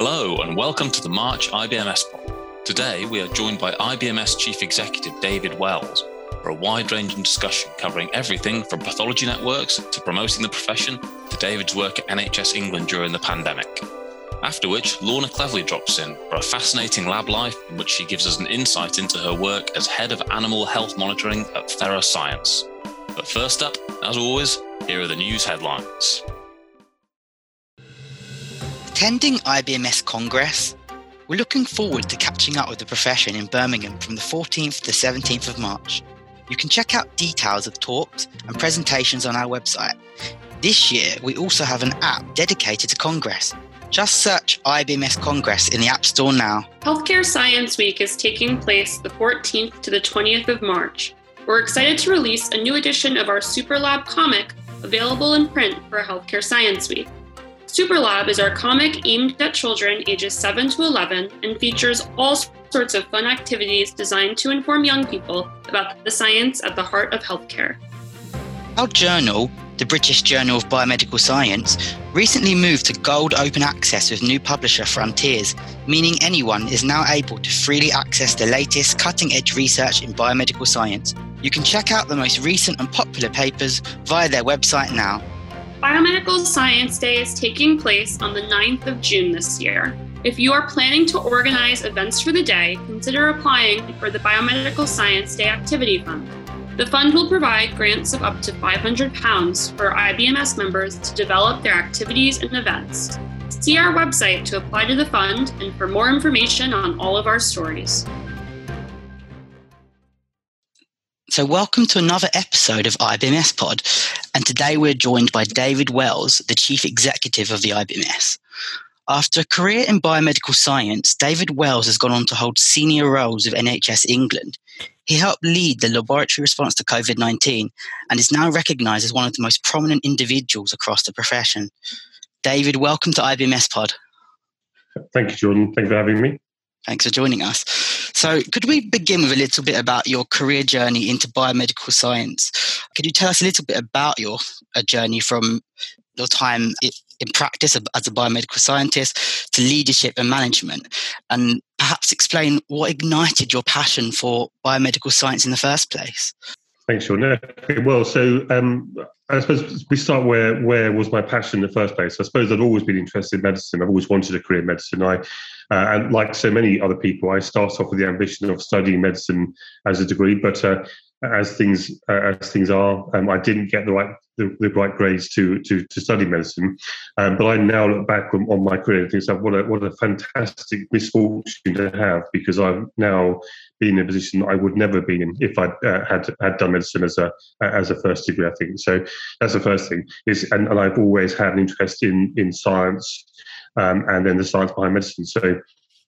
Hello, and welcome to the March IBMS pod. Today, we are joined by IBMS Chief Executive David Wells for a wide ranging discussion covering everything from pathology networks to promoting the profession to David's work at NHS England during the pandemic. After which, Lorna Cleverly drops in for a fascinating lab life in which she gives us an insight into her work as head of animal health monitoring at TheraScience. But first up, as always, here are the news headlines. Attending IBMS Congress, we're looking forward to catching up with the profession in Birmingham from the 14th to the 17th of March. You can check out details of talks and presentations on our website. This year, we also have an app dedicated to Congress. Just search IBMS Congress in the App Store now. Healthcare Science Week is taking place the 14th to the 20th of March. We're excited to release a new edition of our Superlab comic available in print for Healthcare Science Week. Superlab is our comic aimed at children ages 7 to 11 and features all sorts of fun activities designed to inform young people about the science at the heart of healthcare. Our journal, the British Journal of Biomedical Science, recently moved to gold open access with new publisher Frontiers, meaning anyone is now able to freely access the latest cutting edge research in biomedical science. You can check out the most recent and popular papers via their website now. Biomedical Science Day is taking place on the 9th of June this year. If you are planning to organize events for the day, consider applying for the Biomedical Science Day Activity Fund. The fund will provide grants of up to £500 for IBMS members to develop their activities and events. See our website to apply to the fund and for more information on all of our stories. So, welcome to another episode of IBMS Pod. And today we're joined by David Wells, the Chief Executive of the IBMS. After a career in biomedical science, David Wells has gone on to hold senior roles with NHS England. He helped lead the laboratory response to COVID 19 and is now recognised as one of the most prominent individuals across the profession. David, welcome to IBMS Pod. Thank you, Jordan. Thank you for having me. Thanks for joining us. So, could we begin with a little bit about your career journey into biomedical science? Could you tell us a little bit about your journey from your time in practice as a biomedical scientist to leadership and management, and perhaps explain what ignited your passion for biomedical science in the first place? Thanks, Sean. Well, so um, I suppose we start where where was my passion in the first place. I suppose I've always been interested in medicine. I've always wanted a career in medicine. I uh, and like so many other people, I start off with the ambition of studying medicine as a degree, but uh, as things uh, as things are, um, I didn't get the right the, the, right grades to to, to study medicine. Um, but I now look back on, on my career and think, what a what a fantastic misfortune to have because I've now been in a position that I would never have been in if I uh, had had done medicine as a as a first degree. I think so. That's the first thing. Is and, and I've always had an interest in in science um, and then the science behind medicine. So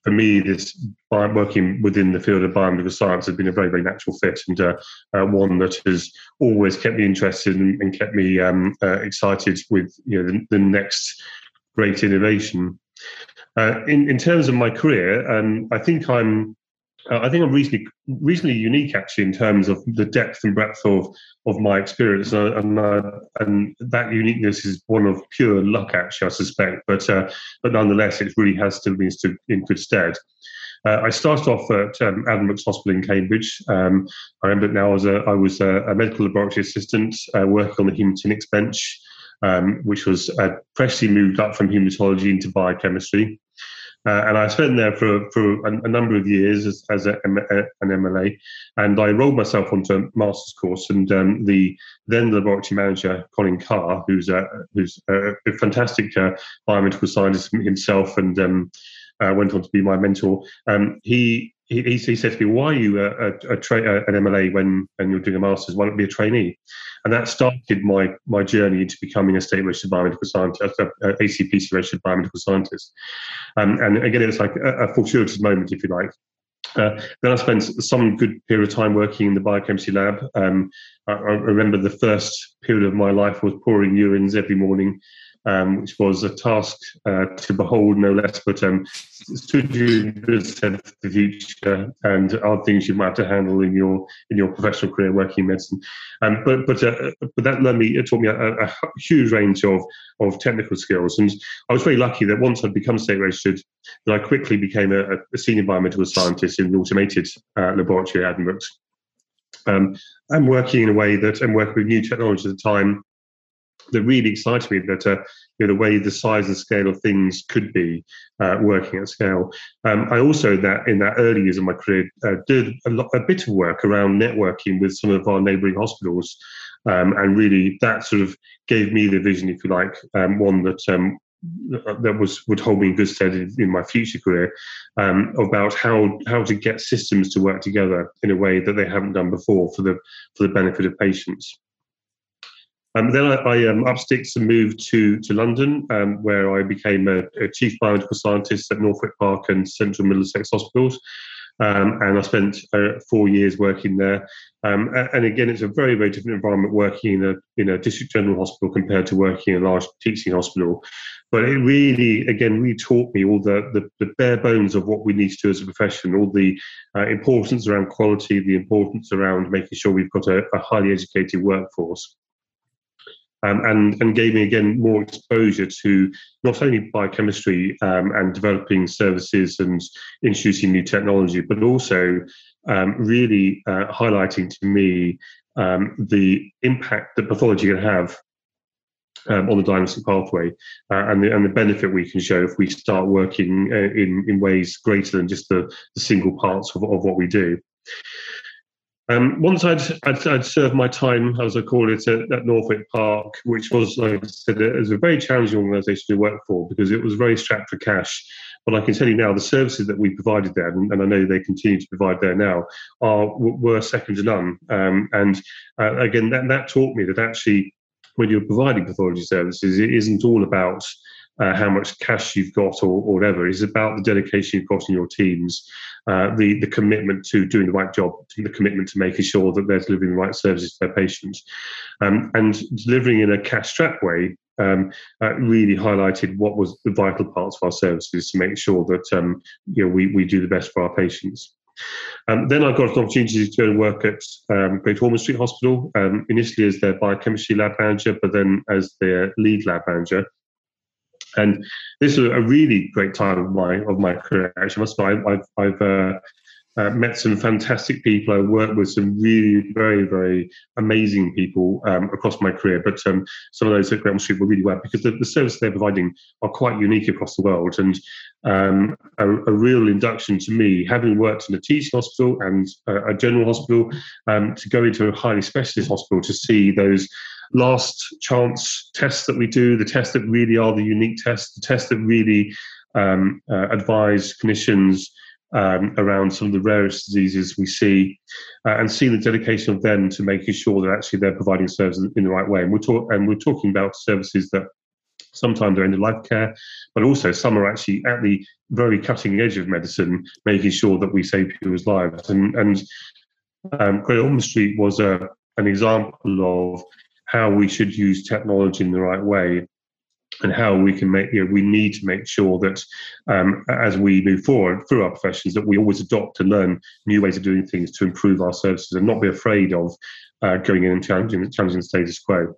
for me, this working within the field of biomedical science has been a very, very natural fit and uh, uh, one that has always kept me interested and, and kept me um, uh, excited with you know the, the next great innovation. Uh, in in terms of my career, um, I think I'm uh, I think I'm reasonably reasonably unique actually in terms of the depth and breadth of of my experience, uh, and uh, and that uniqueness is one of pure luck actually, I suspect. But uh, but nonetheless, it really has still been stood in good stead. Uh, I started off at um, Addenbrooke's Hospital in Cambridge. Um, I remember now as a I was a, a medical laboratory assistant uh, working on the haematinics bench, um, which was freshly moved up from haematology into biochemistry. Uh, and I spent there for, for a, a number of years as, as a, a, an MLA. And I enrolled myself onto a master's course. And um, the then laboratory manager, Colin Carr, who's a, who's a, fantastic uh, biomedical scientist himself and um, uh, went on to be my mentor, um, he, he, he said to me, Why are you a, a, a tra- an MLA when, when you're doing a master's? Why not be a trainee? And that started my my journey into becoming a state registered biomedical scientist, a, HCPC registered biomedical scientist. Um, and again, it was like a, a fortuitous moment, if you like. Uh, then I spent some good period of time working in the biochemistry lab. Um, I, I, remember the first period of my life was pouring urines every morning um, which was a task uh, to behold no less, but um, stood you good stead for the future and other things you might have to handle in your in your professional career working in medicine. Um, but but uh, but that learned me, it taught me a, a, huge range of of technical skills, and I was very lucky that once I'd become state registered, that I quickly became a, a senior biomedical scientist in the automated uh, laboratory at Addenbrooke's. Um, I'm working in a way that I'm working with new technology at the time that really excited me that uh, you know, the way the size and scale of things could be uh, working at scale. Um, I also that in that early years of my career uh, did a, lot, a bit of work around networking with some of our neighbouring hospitals, um, and really that sort of gave me the vision, if you like, um, one that um, that was would hold me in good stead in, in my future career um, about how how to get systems to work together in a way that they haven't done before for the for the benefit of patients. Um, then I, I um, upsticks and moved to to London, um, where I became a, a, chief biomedical scientist at Northwick Park and Central Middlesex Hospitals. Um, and I spent uh, four years working there. Um, and again, it's a very, very different environment working in a in a district general hospital compared to working in a large teaching hospital. But it really, again, really taught me all the, the, the bare bones of what we need to do as a profession, all the uh, importance around quality, the importance around making sure we've got a, a highly educated workforce um, and, and gave me again more exposure to not only biochemistry um, and developing services and introducing new technology, but also um, really uh, highlighting to me um, the impact that pathology can have um, on the diagnostic pathway uh, and, the, and the benefit we can show if we start working uh, in, in ways greater than just the, the single parts of, of what we do. Um, once I'd, I'd, I'd, served my time, as I call it, at, at, Northwick Park, which was, like I said, it was a very challenging organisation to work for because it was very strapped for cash. But I can tell you now, the services that we provided there, and, and I know they continue to provide there now, are were second to none. Um, and uh, again, that, that taught me that actually, when you're providing pathology services, it isn't all about uh, how much cash you've got or, or, whatever. It's about the dedication you've got in your teams, uh, the the commitment to doing the right job, the commitment to making sure that they're delivering the right services to their patients, um, and delivering in a cash strapped way. Um, uh, really highlighted what was the vital parts of our services to make sure that um, you know we, we do the best for our patients. Um, then I got an opportunity to go and work at um, Great Ormond Street Hospital, um, initially as their biochemistry lab manager, but then as their lead lab manager. And this was a really great time of my of my career. Actually, must I've I've, uh, uh, met some fantastic people. I worked with some really very very amazing people um, across my career. But um, some of those at Great Street were really well because the, the services they're providing are quite unique across the world. And um, a, a, real induction to me, having worked in a teaching hospital and a, a general hospital, um, to go into a highly specialist hospital to see those last chance tests that we do, the tests that really are the unique tests, the tests that really um, uh, advise clinicians um, around some of the rarest diseases we see, uh, and see the dedication of them to making sure that actually they're providing services in the right way. And we're, talk- and we're talking about services that sometimes are end of life care, but also some are actually at the very cutting edge of medicine, making sure that we save people's lives. And, and um, Great Ormond Street was a, an example of how we should use technology in the right way and how we can make you know we need to make sure that um, as we move forward through our professions that we always adopt and learn new ways of doing things to improve our services and not be afraid of uh, going in and challenging, challenging the status quo.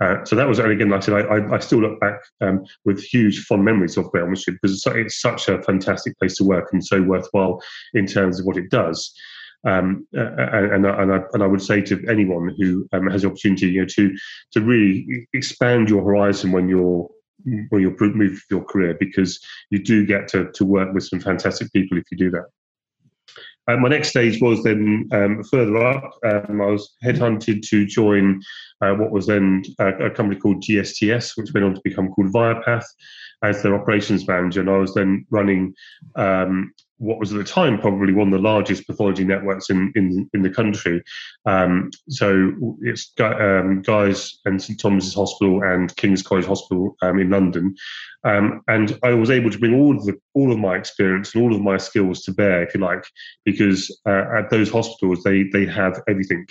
Uh, so that was, again, like I said, I, I still look back um, with huge fond memories of Street because it's such a fantastic place to work and so worthwhile in terms of what it does. Um, uh, and, and, I, and I would say to anyone who um, has the opportunity, you know, to to really expand your horizon when you're when you're moving your career, because you do get to to work with some fantastic people if you do that. Uh, my next stage was then um, further up. Um, I was headhunted to join uh, what was then a, a, company called GSTS, which went on to become called Viapath as their operations manager. And I was then running um, what was at the time probably one of the largest pathology networks in in, in the country. Um, so it's um, Guy's and St Thomas's Hospital and King's College Hospital um, in London, um, and I was able to bring all of the all of my experience and all of my skills to bear, if you like, because uh, at those hospitals they they have everything.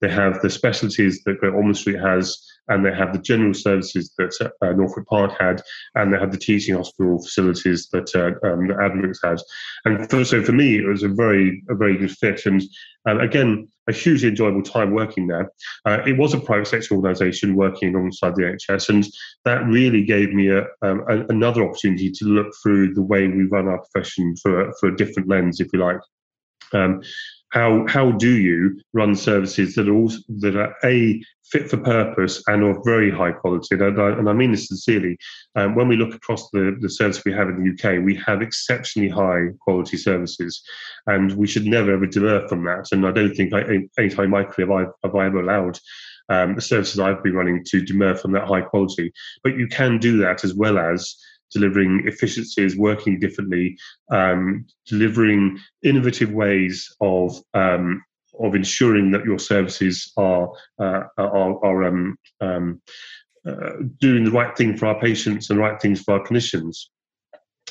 They have the specialties that Great Ormond Street has and they have the general services that uh, Northwick Park had, and they had the teaching hospital facilities that, uh, um, that had. And for, so for me, it was a very a very good fit, and uh, again, a hugely enjoyable time working there. Uh, it was a private sector organisation working alongside the NHS, and that really gave me a, um, a, another opportunity to look through the way we run our profession for, for a different lens, if you like. Um, how how do you run services that are also, that are a fit for purpose and of very high quality? And I, and I mean this sincerely. Um, when we look across the the service we have in the UK, we have exceptionally high quality services, and we should never ever demur from that. And I don't think I, any time my career have I, have I ever allowed um, services I've been running to demur from that high quality. But you can do that as well as delivering efficiencies, working differently, um, delivering innovative ways of um, of ensuring that your services are uh, are, are um, um, uh, doing the right thing for our patients and right things for our clinicians.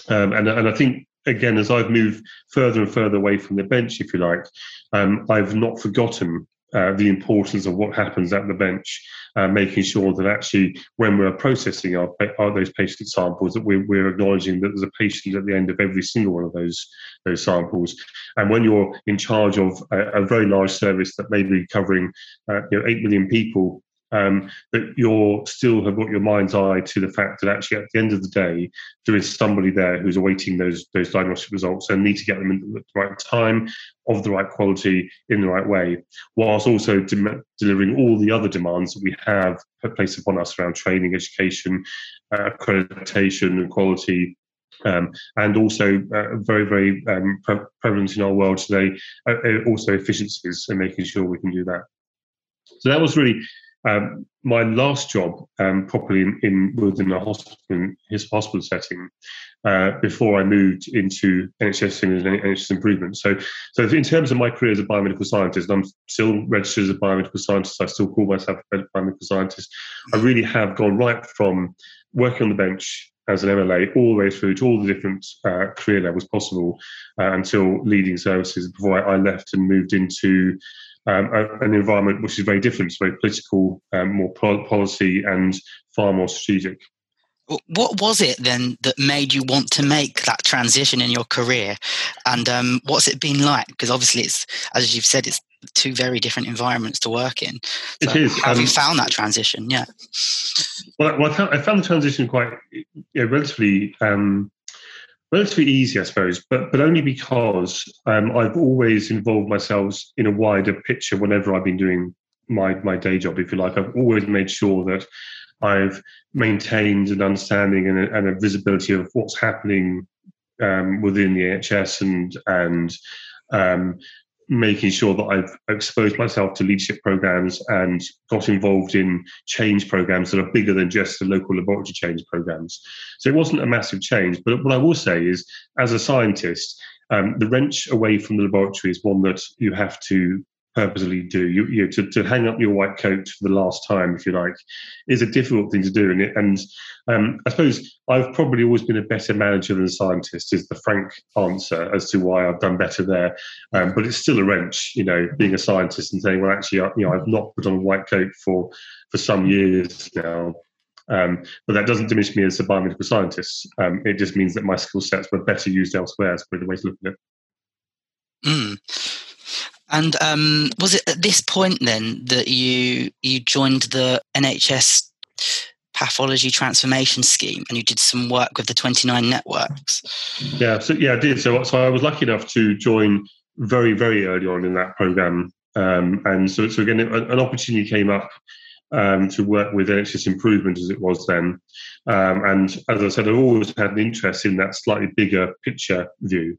Um, and and I think again, as I've moved further and further away from the bench, if you like, um, I've not forgotten uh, the importance of what happens at the bench, uh, making sure that actually when we're processing our, our, those patient samples, that we're, we're, acknowledging that there's a patient at the end of every single one of those those samples. And when you're in charge of a, a very large service that may be covering uh, you know, eight million people um, that you're still have got your mind's eye to the fact that actually at the end of the day there is somebody there who's awaiting those those diagnostic results and need to get them in the right time of the right quality in the right way whilst also de- delivering all the other demands that we have placed upon us around training education uh, accreditation and quality um, and also uh, very, very um, pre- prevalent in our world today, uh, also efficiencies and making sure we can do that. So that was really um, my last job, um, properly in, in, within a hospital, his hospital setting, uh, before I moved into NHS and NHS improvement. So, so in terms of my career as a biomedical scientist, I'm still registered as a biomedical scientist. I still call myself a biomedical scientist. I really have gone right from working on the bench as an MLA all the way through to all the different uh, career levels possible uh, until leading services before I, I left and moved into um, an environment which is very different, it's very political, um, more policy, and far more strategic. What was it then that made you want to make that transition in your career, and um, what's it been like? Because obviously, it's as you've said, it's two very different environments to work in. So it is. Have you um, found that transition? Yeah. Well, well I, found, I, found, the transition quite you know, relatively um, relatively easy, I suppose, but but only because um, I've always involved myself in a wider picture whenever I've been doing my my day job, if you like. I've always made sure that I've maintained an understanding and a, and a visibility of what's happening um, within the NHS and and um, making sure that I've exposed myself to leadership programs and got involved in change programs that are bigger than just the local laboratory change programs. So it wasn't a massive change. But what I will say is, as a scientist, um, the wrench away from the laboratory is one that you have to purposely do. You, you know, to, to hang up your white coat for the last time, if you like, is a difficult thing to do. And, and um, I suppose I've probably always been a better manager than a scientist, is the frank answer as to why I've done better there. Um, but it's still a wrench, you know, being a scientist and saying, well, actually, you know, I've not put on a white coat for for some years now. Um, but that doesn't diminish me as a biomedical scientist. Um, it just means that my skill sets were better used elsewhere. Is probably the way to look at it. Mm. And um, was it at this point then that you you joined the NHS pathology transformation scheme and you did some work with the 29 networks? Yeah, so yeah, I did. So, so I was lucky enough to join very, very early on in that program. Um, and so, so again, an opportunity came up um, to work with NHS Improvement as it was then. Um, and as I said, I've always had an interest in that slightly bigger picture view.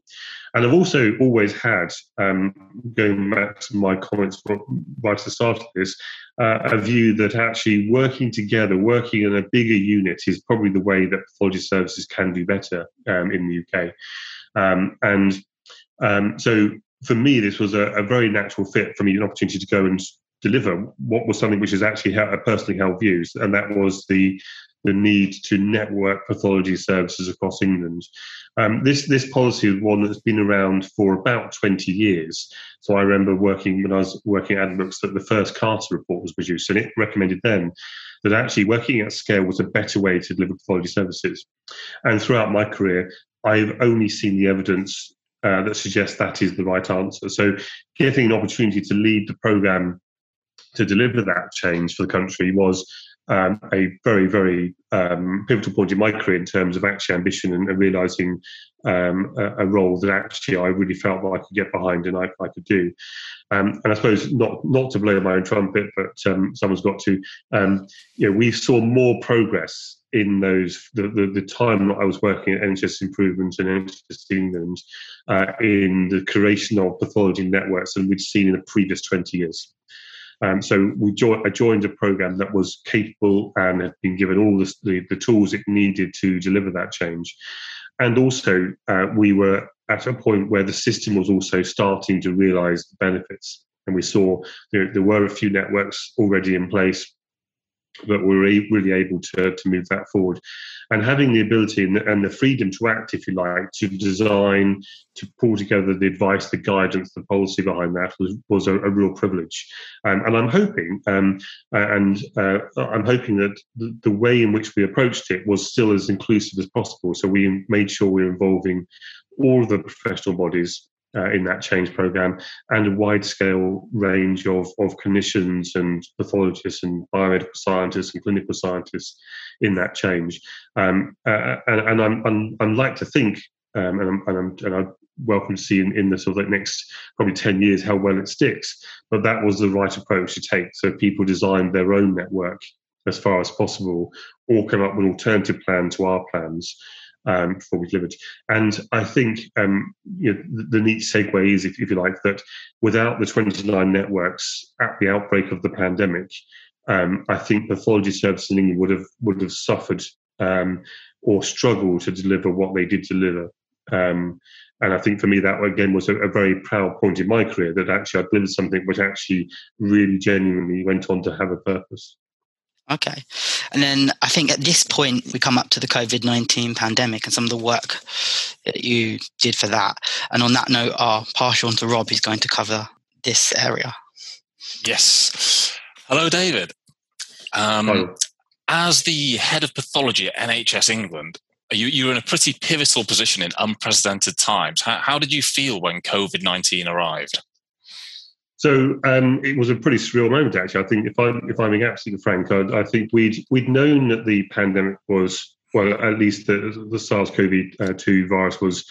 And I've also always had, um, going back to my comments right at the start of this, uh, a view that actually working together, working in a bigger unit, is probably the way that pathology services can do better um, in the UK. Um, and um, so for me, this was a, a, very natural fit for me, an opportunity to go and deliver what was something which is actually a personally held views, and that was the the need to network pathology services across England. Um, this this policy is one that's been around for about 20 years. So I remember working when I was working at Addenbrooke's that the first Carter report was produced, and it recommended then that actually working at scale was a better way to deliver pathology services. And throughout my career, I've only seen the evidence uh, that suggests that is the right answer. So getting an opportunity to lead the program to deliver that change for the country was um, a very, very um, pivotal point in my career in terms of actually ambition and, and realizing um, a, a, role that actually I really felt that I could get behind and I, I could do. Um, and I suppose not not to blow my own trumpet, but um, someone's got to. Um, you know, we saw more progress in those the, the, the, time that I was working at NHS Improvement and NHS England uh, in the creation of pathology networks than we'd seen in the previous 20 years. Um, so we jo- I joined a program that was capable and had been given all the, the, the tools it needed to deliver that change. And also, uh, we were at a point where the system was also starting to realize the benefits. And we saw there, there were a few networks already in place but we were really able to, to move that forward. And having the ability and the, freedom to act, if you like, to design, to pull together the advice, the guidance, the policy behind that was, was a, a real privilege. Um, and I'm hoping, um, and uh, I'm hoping that the, the, way in which we approached it was still as inclusive as possible. So we made sure we were involving all the professional bodies uh, in that change program and a wide scale range of, of clinicians and pathologists and biomedical scientists and clinical scientists in that change. Um, uh, and, and I'm, I'm, I'm, like to think, um, and, I'm, and, I'm, and I welcome to see in, in the sort of like next probably 10 years how well it sticks. But that was the right approach to take. So people designed their own network as far as possible or come up with alternative plan to our plans um, before we delivered. And I think um, you know, the, the, neat segue is, if, if, you like, that without the 29 networks at the outbreak of the pandemic, um, I think pathology services in England would have would have suffered um, or struggled to deliver what they did deliver. Um, and I think for me that again was a, a, very proud point in my career that actually I delivered something which actually really genuinely went on to have a purpose. Okay. And then I think at this point, we come up to the COVID 19 pandemic and some of the work that you did for that. And on that note, I'll on to Rob, who's going to cover this area. Yes. Hello, David. Um, Hello. As the head of pathology at NHS England, you, you're in a pretty pivotal position in unprecedented times. How, how did you feel when COVID 19 arrived? So um, it was a pretty surreal moment, actually. I think, if I'm if I'm being absolutely frank, I, I, think we'd we'd known that the pandemic was well, at least the, the SARS-CoV-2 virus was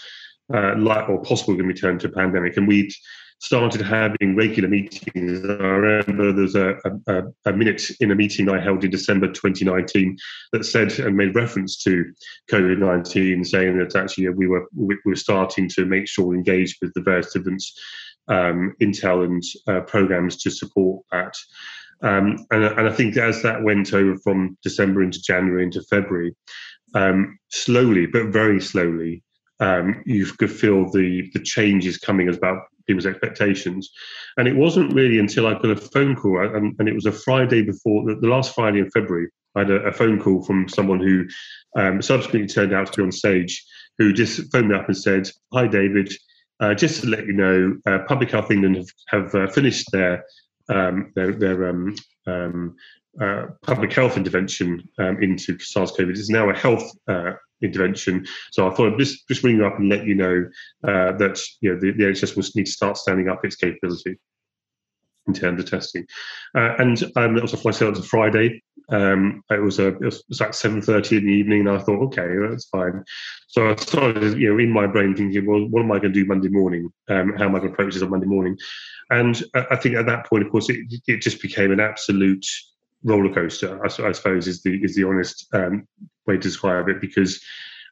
uh, like or possibly going to return to a pandemic, and we'd started having regular meetings. I remember there's a, a, a, minute in a meeting I held in December 2019 that said and made reference to COVID 19, saying that actually we were we were starting to make sure we engaged with the various different um, Intel and uh, programs to support that. Um, and, and, I think as that went over from December into January into February, um, slowly but very slowly, um, you could feel the the changes coming as about people's expectations. And it wasn't really until I got a phone call, and, and it was a Friday before the, the, last Friday in February. I had a, a phone call from someone who um, subsequently turned out to be on stage, who just phoned me up and said, "Hi, David." Uh, just to let you know, uh, Public Health England have, have uh, finished their um, their, their um, um, uh, public health intervention um, into SARS-CoV. It's now a health uh, intervention. So I thought I'd just just ring you up and let you know uh, that you know the, the NHS will need to start standing up its capability in terms of testing. Uh, and um, that was a. It was a Friday. Um, it was a it was, it was like seven thirty in the evening, and I thought, okay, that's fine. So I started, you know, in my brain thinking, well, what am I going to do Monday morning? Um, how am I going to approach this on Monday morning? And I think at that point, of course, it, it just became an absolute roller coaster. I, I suppose is the is the honest um, way to describe it, because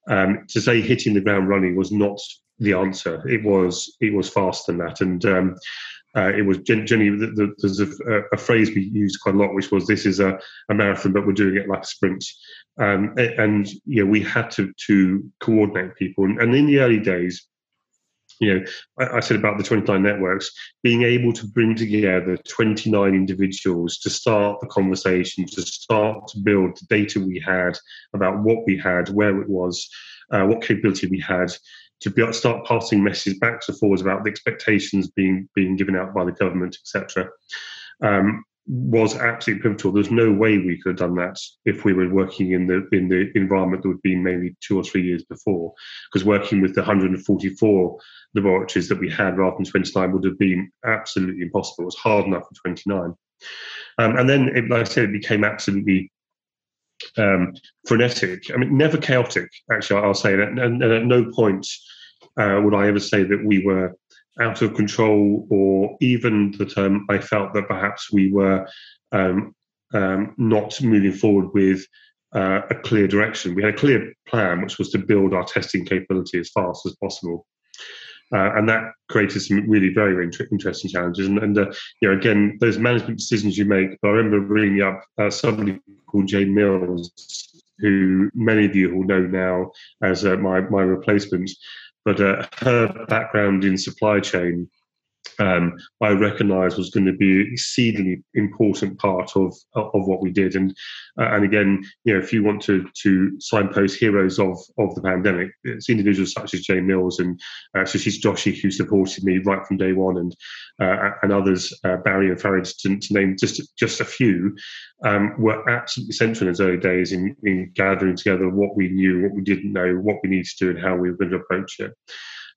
um, to say hitting the ground running was not the answer. It was it was faster than that, and um, uh, it was generally the, the, there's a, a, phrase we used quite a lot, which was "This is a, a marathon, but we're doing it like a sprint." Um, and you know, we had to to coordinate people, and, and in the early days, you know, I, I, said about the 29 networks, being able to bring together 29 individuals to start the conversation, to start to build the data we had about what we had, where it was, uh, what capability we had, to be, start passing messages back and forwards about the expectations being being given out by the government, etc. Um, was absolutely pivotal. There's no way we could have done that if we were working in the in the environment that would be maybe two or three years before. Because working with the 144 laboratories that we had rather than 29 would have been absolutely impossible. It was hard enough for 29. Um, and then, it, like I said, it became absolutely um, frenetic. I mean, never chaotic. Actually, I'll say that. And, and at no point uh, would I ever say that we were out of control, or even that I felt that perhaps we were um, um, not moving forward with uh, a clear direction. We had a clear plan, which was to build our testing capability as fast as possible. Uh, and that created some really very, very interesting challenges. And, and uh, you know, again, those management decisions you make. I remember ringing up uh, somebody called Jane Mills, who many of you will know now as uh, my my replacement, but uh, her background in supply chain um, I recognised was going to be an exceedingly important part of of what we did. And uh, and again, you know, if you want to to signpost heroes of of the pandemic, it's individuals such as Jane Mills and uh, she's Joshi, who supported me right from day one, and uh, and others, uh, Barry and Farid, to, to, name just just a few, um, were absolutely central in those early days in, in gathering together what we knew, what we didn't know, what we needed to do, and how we were going to approach it.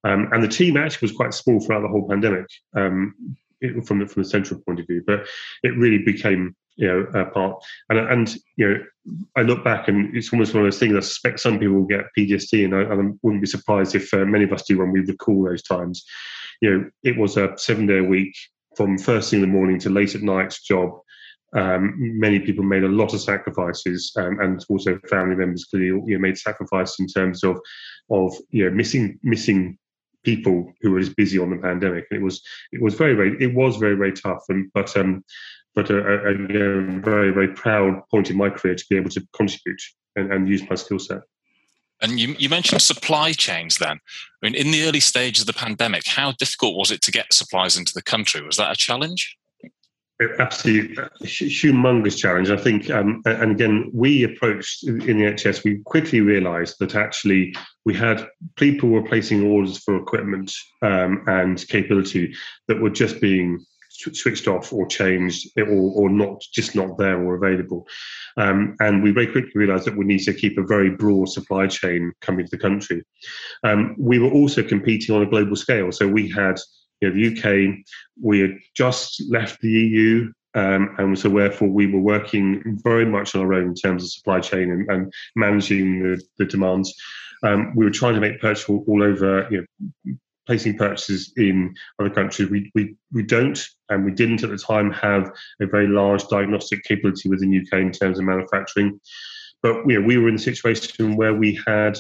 Um, and the team actually was quite small throughout the whole pandemic um, it, from, the, from the central point of view, but it really became you know a part. And, and you know, I look back and it's almost one of those things. I suspect some people will get PTSD, and I, I wouldn't be surprised if uh, many of us do when we recall those times. You know, it was a seven-day a week from first thing in the morning to late at night job. Um, many people made a lot of sacrifices, um, and also family members clearly you know, made sacrifices in terms of of you know missing missing people who were just busy on the pandemic. And it was it was very very it was very very tough. And but um but a, a, a very very proud point in my career to be able to contribute and, and use my skill set. And you, you mentioned supply chains then. I mean, in the early stages of the pandemic, how difficult was it to get supplies into the country? Was that a challenge? Absolutely humongous challenge. I think, um, and again, we approached in the NHS. We quickly realised that actually we had people were placing orders for equipment um, and capability that were just being switched off or changed or, or not just not there or available. Um, and we very quickly realized that we need to keep a very broad supply chain coming to the country. Um, we were also competing on a global scale. So we had you know, the UK, we had just left the EU, um, and so therefore we were working very much on our own in terms of supply chain and, and managing the, the demands. Um, we were trying to make purchases all, all, over, you know, placing purchases in other countries. We, we, we don't, and we didn't at the time have a very large diagnostic capability within UK in terms of manufacturing. But you know, we were in a situation where we had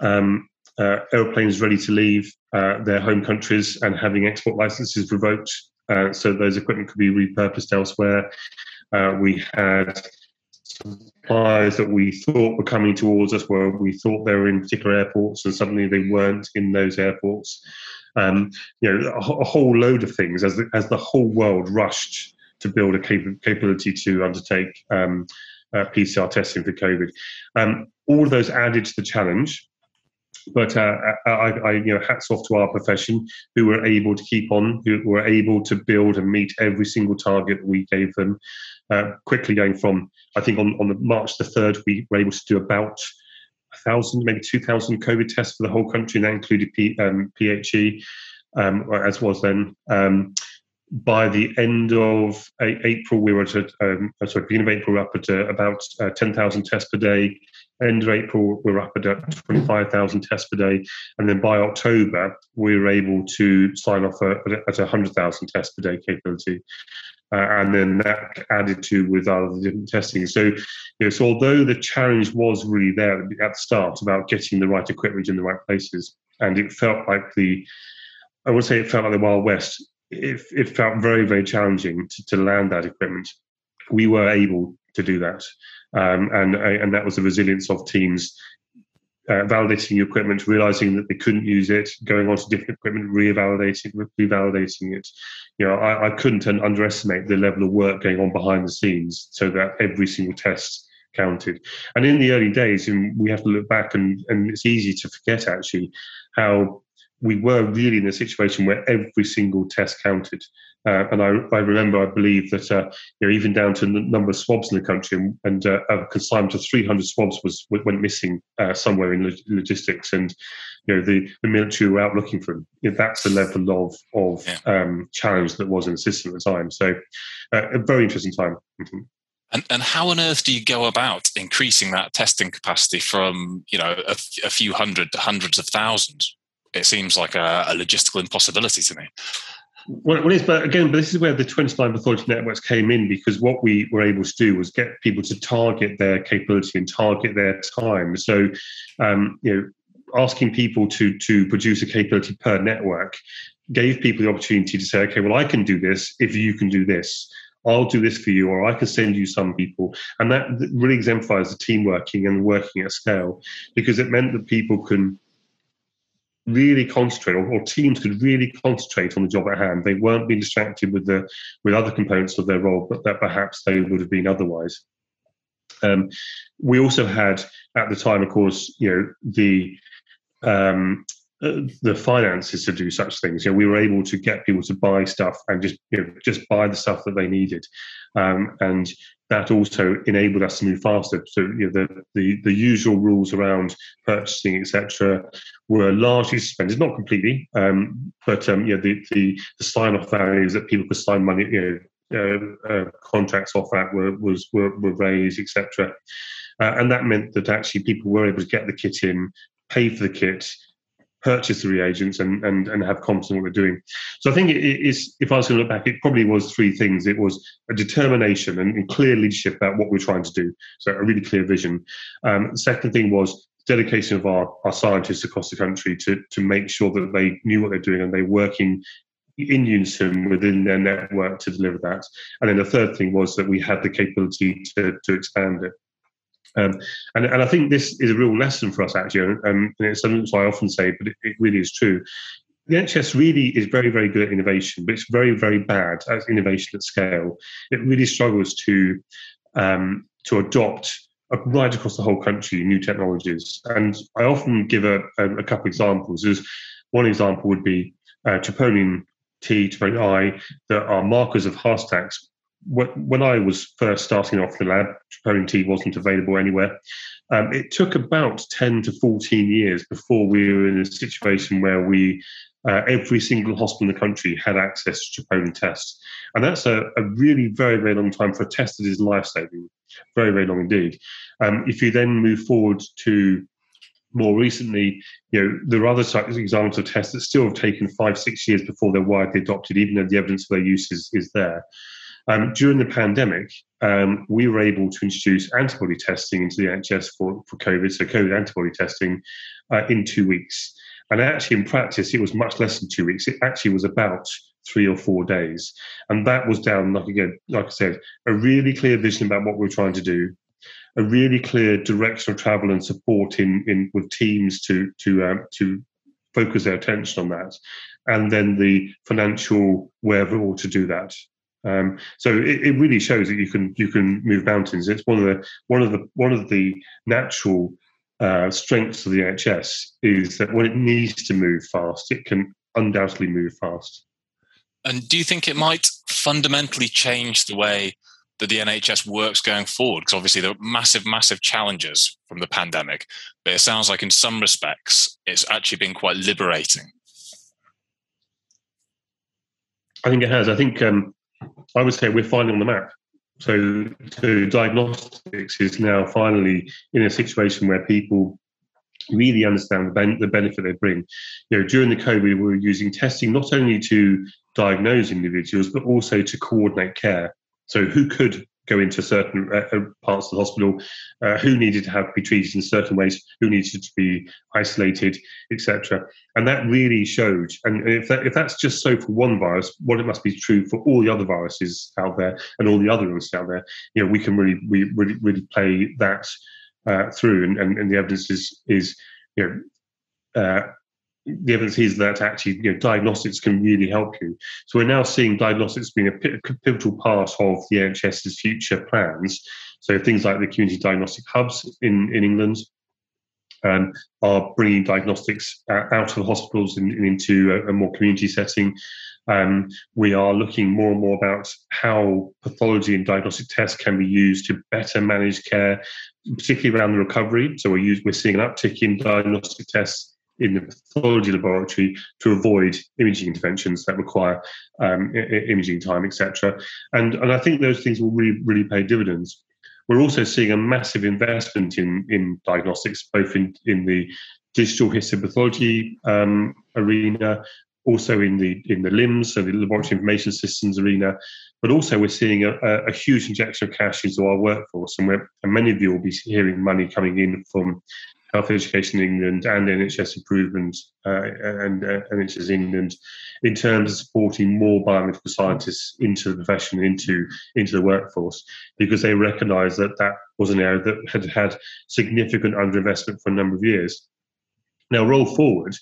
um, uh, airplanes ready to leave uh, their home countries and having export licenses revoked uh, so those equipment could be repurposed elsewhere. Uh, we had suppliers that we thought were coming towards us where we thought they were in particular airports and suddenly they weren't in those airports. Um, you know, a, a, whole load of things as the, as the whole world rushed to build a cap- capability to undertake um, uh, PCR testing for COVID. Um, all of those added to the challenge. But uh, I, I, you know, hats off to our profession who were able to keep on, who were able to build and meet every single target we gave them. Uh, quickly going from, I think on, on the March the 3rd, we were able to do about a thousand, maybe 2,000 COVID tests for the whole country, and that included P, um, PHE, um, as was then. Um, by the end of April, we were at, um, sorry, beginning of April, we up at uh, about uh, 10,000 tests per day. End of April, we were up at uh, 25,000 tests per day. And then by October, we were able to sign off at, at 100,000 tests per day capability. Uh, and then that added to with other different testing. So, you know, so although the challenge was really there at the start about getting the right equipment in the right places, and it felt like the, I would say it felt like the Wild West it, it felt very, very challenging to, to land that equipment. We were able to do that. Um, and and that was the resilience of teams uh, validating equipment, realizing that they couldn't use it, going on to different equipment, revalidating, revalidating it. You know, I, I couldn't underestimate the level of work going on behind the scenes so that every single test counted. And in the early days, and we have to look back, and, and it's easy to forget actually how we were really in a situation where every single test counted. Uh, and I, I, remember, I believe that uh, you know, even down to the number of swabs in the country, and, and uh, a consignment of 300 swabs was went missing uh, somewhere in logistics, and you know the, the military were out looking for them. You know, that's the level of of yeah. um, challenge that was in the system at the time. So, uh, a very interesting time. Mm-hmm. And, and how on earth do you go about increasing that testing capacity from you know a, a few hundred to hundreds of thousands? It seems like a, a logistical impossibility to me. Well, it is, but again, but this is where the 29 pathology networks came in because what we were able to do was get people to target their capability and target their time. So, um, you know, asking people to to produce a capability per network gave people the opportunity to say, okay, well, I can do this if you can do this. I'll do this for you, or I can send you some people. And that really exemplifies the team working and working at scale because it meant that people can really concentrate, or, or, teams could really concentrate on the job at hand. They weren't being distracted with the with other components of their role, but that perhaps they would have been otherwise. Um, we also had at the time, of course, you know the um, uh, the finances to do such things. You know, we were able to get people to buy stuff and just you know just buy the stuff that they needed, um, and that also enabled us to move faster. So you know, the, the, the usual rules around purchasing, etc., were largely suspended, not completely, um, but um, you know, the, the, the sign off values that people could sign money, you know, uh, uh, contracts off that were was were, were raised, etc. Uh, and that meant that actually people were able to get the kit in, pay for the kit, purchase the reagents and, and, and have confidence in what they're doing. So I think it is, if I was going to look back, it probably was three things. It was a determination and, clear leadership about what we're trying to do. So a really clear vision. Um, the second thing was dedication of our, our scientists across the country to, to make sure that they knew what they're doing and they're working in unison within their network to deliver that. And then the third thing was that we had the capability to, to expand it. Um, and, and I think this is a real lesson for us, actually. Um, and it's something I often say, but it, it really is true. The NHS really is very, very good at innovation, but it's very, very bad at innovation at scale. It really struggles to um, to adopt right across the whole country new technologies. And I often give a, a, a couple examples. Is one example would be uh, troponin T, troponin I, that are markers of heart attacks when I was first starting off the lab, troponin T wasn't available anywhere. Um, it took about 10 to 14 years before we were in a situation where we, uh, every single hospital in the country had access to troponin tests. And that's a, a really very, very long time for a test that is life saving. Very, very long indeed. Um, if you then move forward to more recently, you know, there are other examples of tests that still have taken five, six years before they're widely adopted, even though the evidence for their use is, is there. Um, during the pandemic, um, we were able to introduce antibody testing into the NHS for, for COVID, so COVID antibody testing uh, in two weeks. And actually, in practice, it was much less than two weeks. It actually was about three or four days. And that was down, like again, like I said, a really clear vision about what we we're trying to do, a really clear direction of travel and support in, in with teams to to um, to focus their attention on that, and then the financial wherewithal to do that. Um, so it, it, really shows that you can you can move mountains. It's one of the one of the one of the natural uh, strengths of the NHS is that when it needs to move fast, it can undoubtedly move fast. And do you think it might fundamentally change the way that the NHS works going forward? Because obviously there are massive, massive challenges from the pandemic, but it sounds like in some respects it's actually been quite liberating. I think it has. I think um, I would say we're finally on the map. So, so diagnostics is now finally in a situation where people really understand the, ben- the benefit they bring. You know, during the COVID, we were using testing not only to diagnose individuals, but also to coordinate care. So, who could go into certain uh, uh, parts of the hospital, uh, who needed to have be treated in certain ways, who needed to be isolated, etc. And that really showed. And if, that, if that's just so for one virus, what it must be true for all the other viruses out there and all the other illnesses out there. You know, we can really, we really, really play that uh, through, and, and, and the evidence is is you know, uh, the evidence is that actually you know, diagnostics can really help you. So we're now seeing diagnostics being a pivotal part of the NHS's future plans. So things like the community diagnostic hubs in, in England um, are bringing diagnostics uh, out of hospitals and, and into a, a, more community setting. Um, we are looking more and more about how pathology and diagnostic tests can be used to better manage care, particularly around the recovery. So we're, use, we're seeing an uptick in diagnostic tests in the pathology laboratory to avoid imaging interventions that require um, I- imaging time, etc. And and I think those things will really really pay dividends. We're also seeing a massive investment in in diagnostics, both in in the digital histopathology um, arena, also in the in the LIMS, so the laboratory information systems arena, but also we're seeing a, a, huge injection of cash into our workforce, and, and many of you will be hearing money coming in from Health Education England and NHS Improvement uh, and uh, NHS England in terms of supporting more biomedical scientists into the profession, into into the workforce, because they recognise that that was an area that had had significant underinvestment for a number of years. Now, roll forward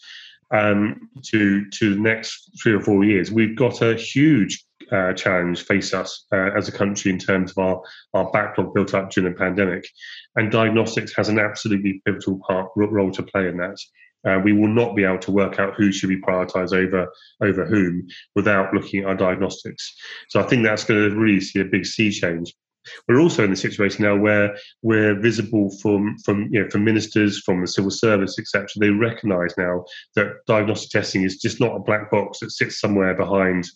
um, to to the next three or four years, we've got a huge uh, challenge face us uh, as a country in terms of our, our backlog built up during the pandemic. And diagnostics has an absolutely pivotal part role to play in that. Uh, we will not be able to work out who should be prioritised over over whom without looking at our diagnostics. So I think that's going to really see a big sea change. We're also in the situation now where we're visible from from you know from ministers, from the civil service, etc. They recognise now that diagnostic testing is just not a black box that sits somewhere behind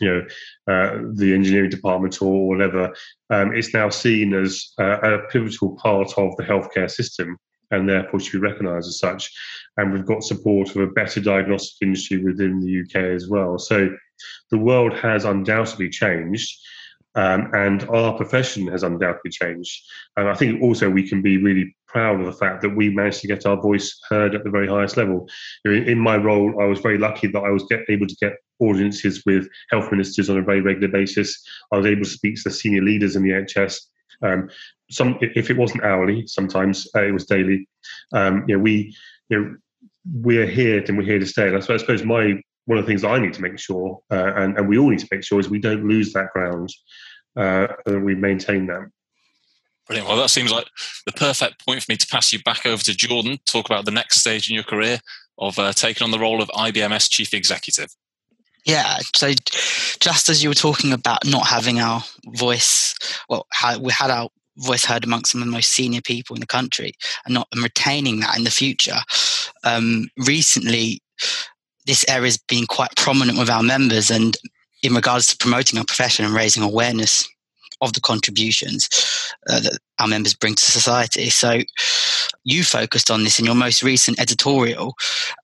you know uh, the engineering department or whatever. Um, it's now seen as uh, a pivotal part of the healthcare system and therefore should be recognised as such. And we've got support of a better diagnostic industry within the uk as well. So the world has undoubtedly changed um, and our profession has undoubtedly changed. And I think also we can be really proud of the fact that we managed to get our voice heard at the very highest level. In my role, I was very lucky that I was get, able to get audiences with health ministers on a very regular basis. I was able to speak to the senior leaders in the NHS. Um, some, if it wasn't hourly, sometimes uh, it was daily. Um, you know, we, you know, we're here and we're here to stay. And I suppose, I suppose my one of the things I need to make sure, uh, and, and we all need to make sure, is we don't lose that ground uh, and we maintain that. Brilliant. Well, that seems like the perfect point for me to pass you back over to Jordan, talk about the next stage in your career of uh, taking on the role of IBMS Chief Executive. Yeah, so just as you were talking about not having our voice, well, how we had our voice heard amongst some of the most senior people in the country and not and retaining that in the future. Um, recently, this area has been quite prominent with our members and in regards to promoting our profession and raising awareness of the contributions uh, that our members bring to society. So you focused on this in your most recent editorial.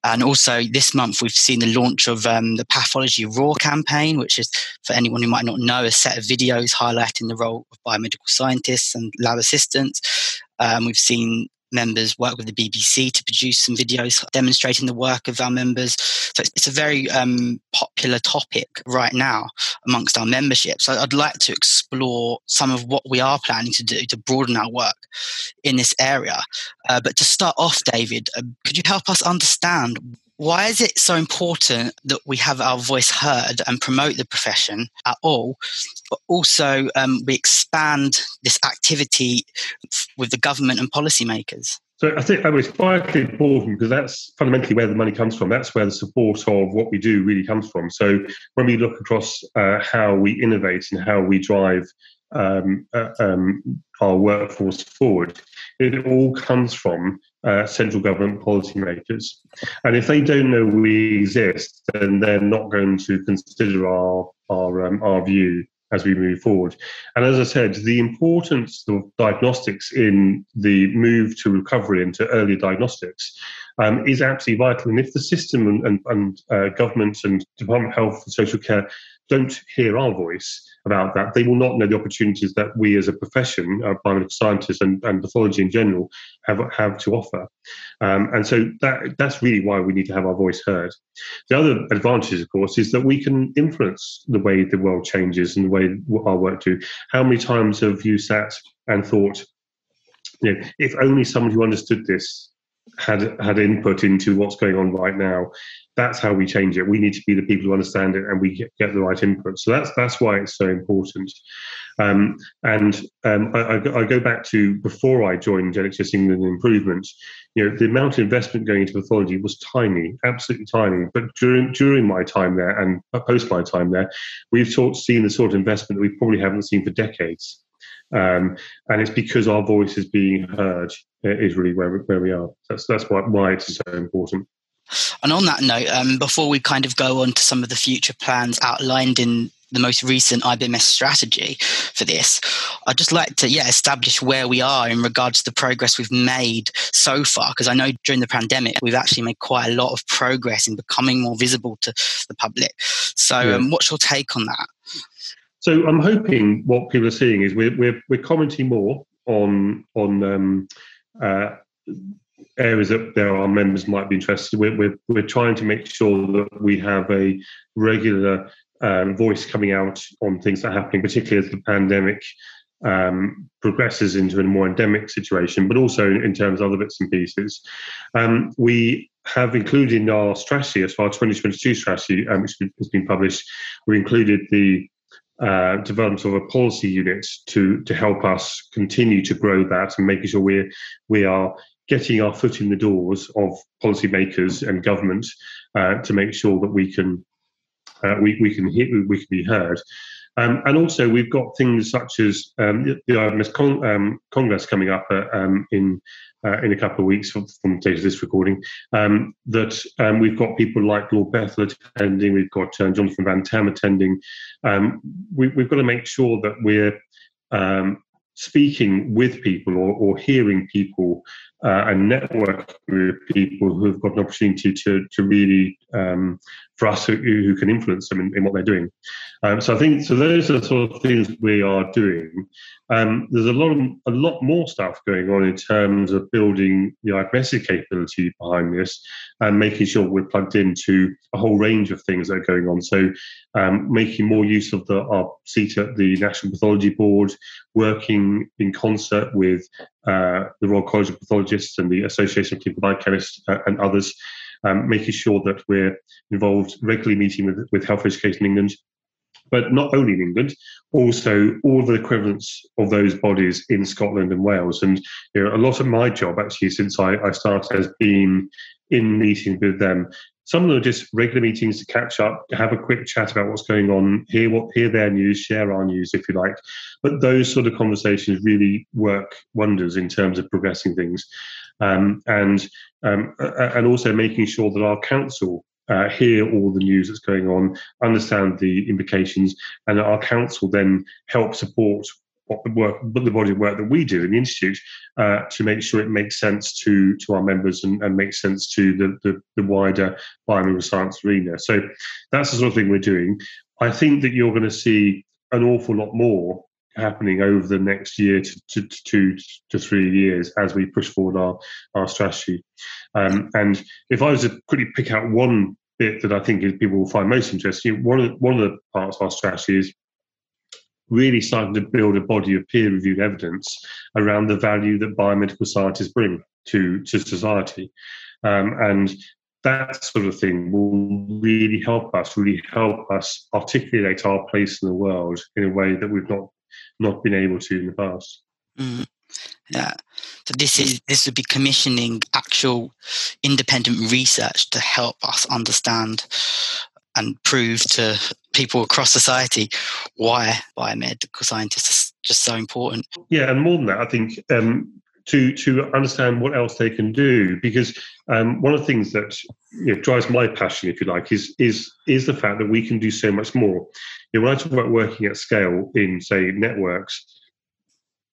And also this month, we've seen the launch of um, the Pathology Raw campaign, which is, for anyone who might not know, a set of videos highlighting the role of biomedical scientists and lab assistants. Um, we've seen members work with the BBC to produce some videos demonstrating the work of our members. So it's, it's a very um, popular topic right now amongst our membership. So I'd like to explore some of what we are planning to do to broaden our work in this area. Uh, but to start off, David, uh, could you help us understand why is it so important that we have our voice heard and promote the profession at all, but also um, we expand this activity with the government and policymakers? So I think it's vitally important because that's fundamentally where the money comes from. That's where the support of what we do really comes from. So when we look across uh, how we innovate and how we drive um, uh, um, our workforce forward, it all comes from uh, central government policymakers. And if they don't know we exist, then they're not going to consider our our um, our view as we move forward. And as I said, the importance of diagnostics in the move to recovery and to early diagnostics um, is absolutely vital. And if the system and, and, and uh, government and Department of Health and Social Care don't hear our voice about that, they will not know the opportunities that we as a profession, uh, biomedical scientists and, and pathology in general, have, have to offer. Um, and so that, that's really why we need to have our voice heard. The other advantage, of course, is that we can influence the way the world changes and the way our work do. How many times have you sat and thought, you know, if only somebody who understood this had had input into what's going on right now. That's how we change it. We need to be the people who understand it, and we get, get the right input. So that's that's why it's so important. Um, and um, I, I, go back to before I joined NHS England Improvements. You know, the amount of investment going into pathology was tiny, absolutely tiny. But during during my time there and post my time there, we've sort seen the sort of investment that we probably haven't seen for decades. Um, and it's because our voice is being heard is really where, where we are. That's that's why, why it's so important. And on that note, um, before we kind of go on to some of the future plans outlined in the most recent IBMS strategy for this, I'd just like to yeah establish where we are in regards to the progress we've made so far. Because I know during the pandemic we've actually made quite a lot of progress in becoming more visible to the public. So, yeah. um, what's your take on that? So I'm hoping what people are seeing is we're we're, we're commenting more on on um, uh, areas that there our members might be interested. We're, we're we're trying to make sure that we have a regular um, voice coming out on things that are happening, particularly as the pandemic um, progresses into a more endemic situation, but also in terms of other bits and pieces. Um, we have included in our strategy, as far as 2022 strategy, um, which has been published, we included the uh, development of a policy unit to to help us continue to grow that and making sure we we are getting our foot in the doors of policymakers and government uh, to make sure that we can uh, we, we can hit, we can be heard. Um, and also, we've got things such as um, the IBMS Con- um, Congress coming up uh, um, in uh, in a couple of weeks from, from the date of this recording. Um, that um, we've got people like Lord Bethell attending, we've got uh, Jonathan Van Tam attending. we, have got to make sure that we're speaking with people or, or hearing people uh, and networking with people who have got an opportunity to, to really, um, for us, who, who, can influence them in, in what they're doing. Um, so I think, so those are the sort of things we are doing. Um, there's a lot of, a lot more stuff going on in terms of building the IBMS capability behind this and making sure we're plugged into a whole range of things that are going on. So um, making more use of the, our seat at the National Pathology Board, working in concert with uh, the Royal College of Pathologists and the Association of Clinical Biochemists uh, and others, um, making sure that we're involved regularly meeting with, with Health Education England but not only in England, also all the equivalents of those bodies in Scotland and Wales. And you know, a lot of my job actually since I, I started has been in meeting with them. Some of them are just regular meetings to catch up, have a quick chat about what's going on, hear what hear their news, share our news if you like. But those sort of conversations really work wonders in terms of progressing things. Um, and um, and also making sure that our council uh, hear all the news that's going on, understand the implications, and our council then help support what the work, but the body of work that we do in the institute uh, to make sure it makes sense to to our members and, and makes sense to the, the, the wider biomedical science arena. So that's the sort of thing we're doing. I think that you're going to see an awful lot more happening over the next year to, to, to two to three years as we push forward our, our strategy. Um, and if I was to quickly pick out one bit that I think people will find most interesting. One of the, one of the parts of our strategy is really starting to build a body of peer-reviewed evidence around the value that biomedical scientists bring to to society, um, and that sort of thing will really help us, really help us articulate our place in the world in a way that we've not not been able to in the past. Mm. Yeah. So this is this would be commissioning actual independent research to help us understand and prove to people across society why biomedical scientists are just so important. Yeah, and more than that, I think um, to to understand what else they can do, because um, one of the things that you know, drives my passion, if you like, is is is the fact that we can do so much more. You know, when I talk about working at scale in say networks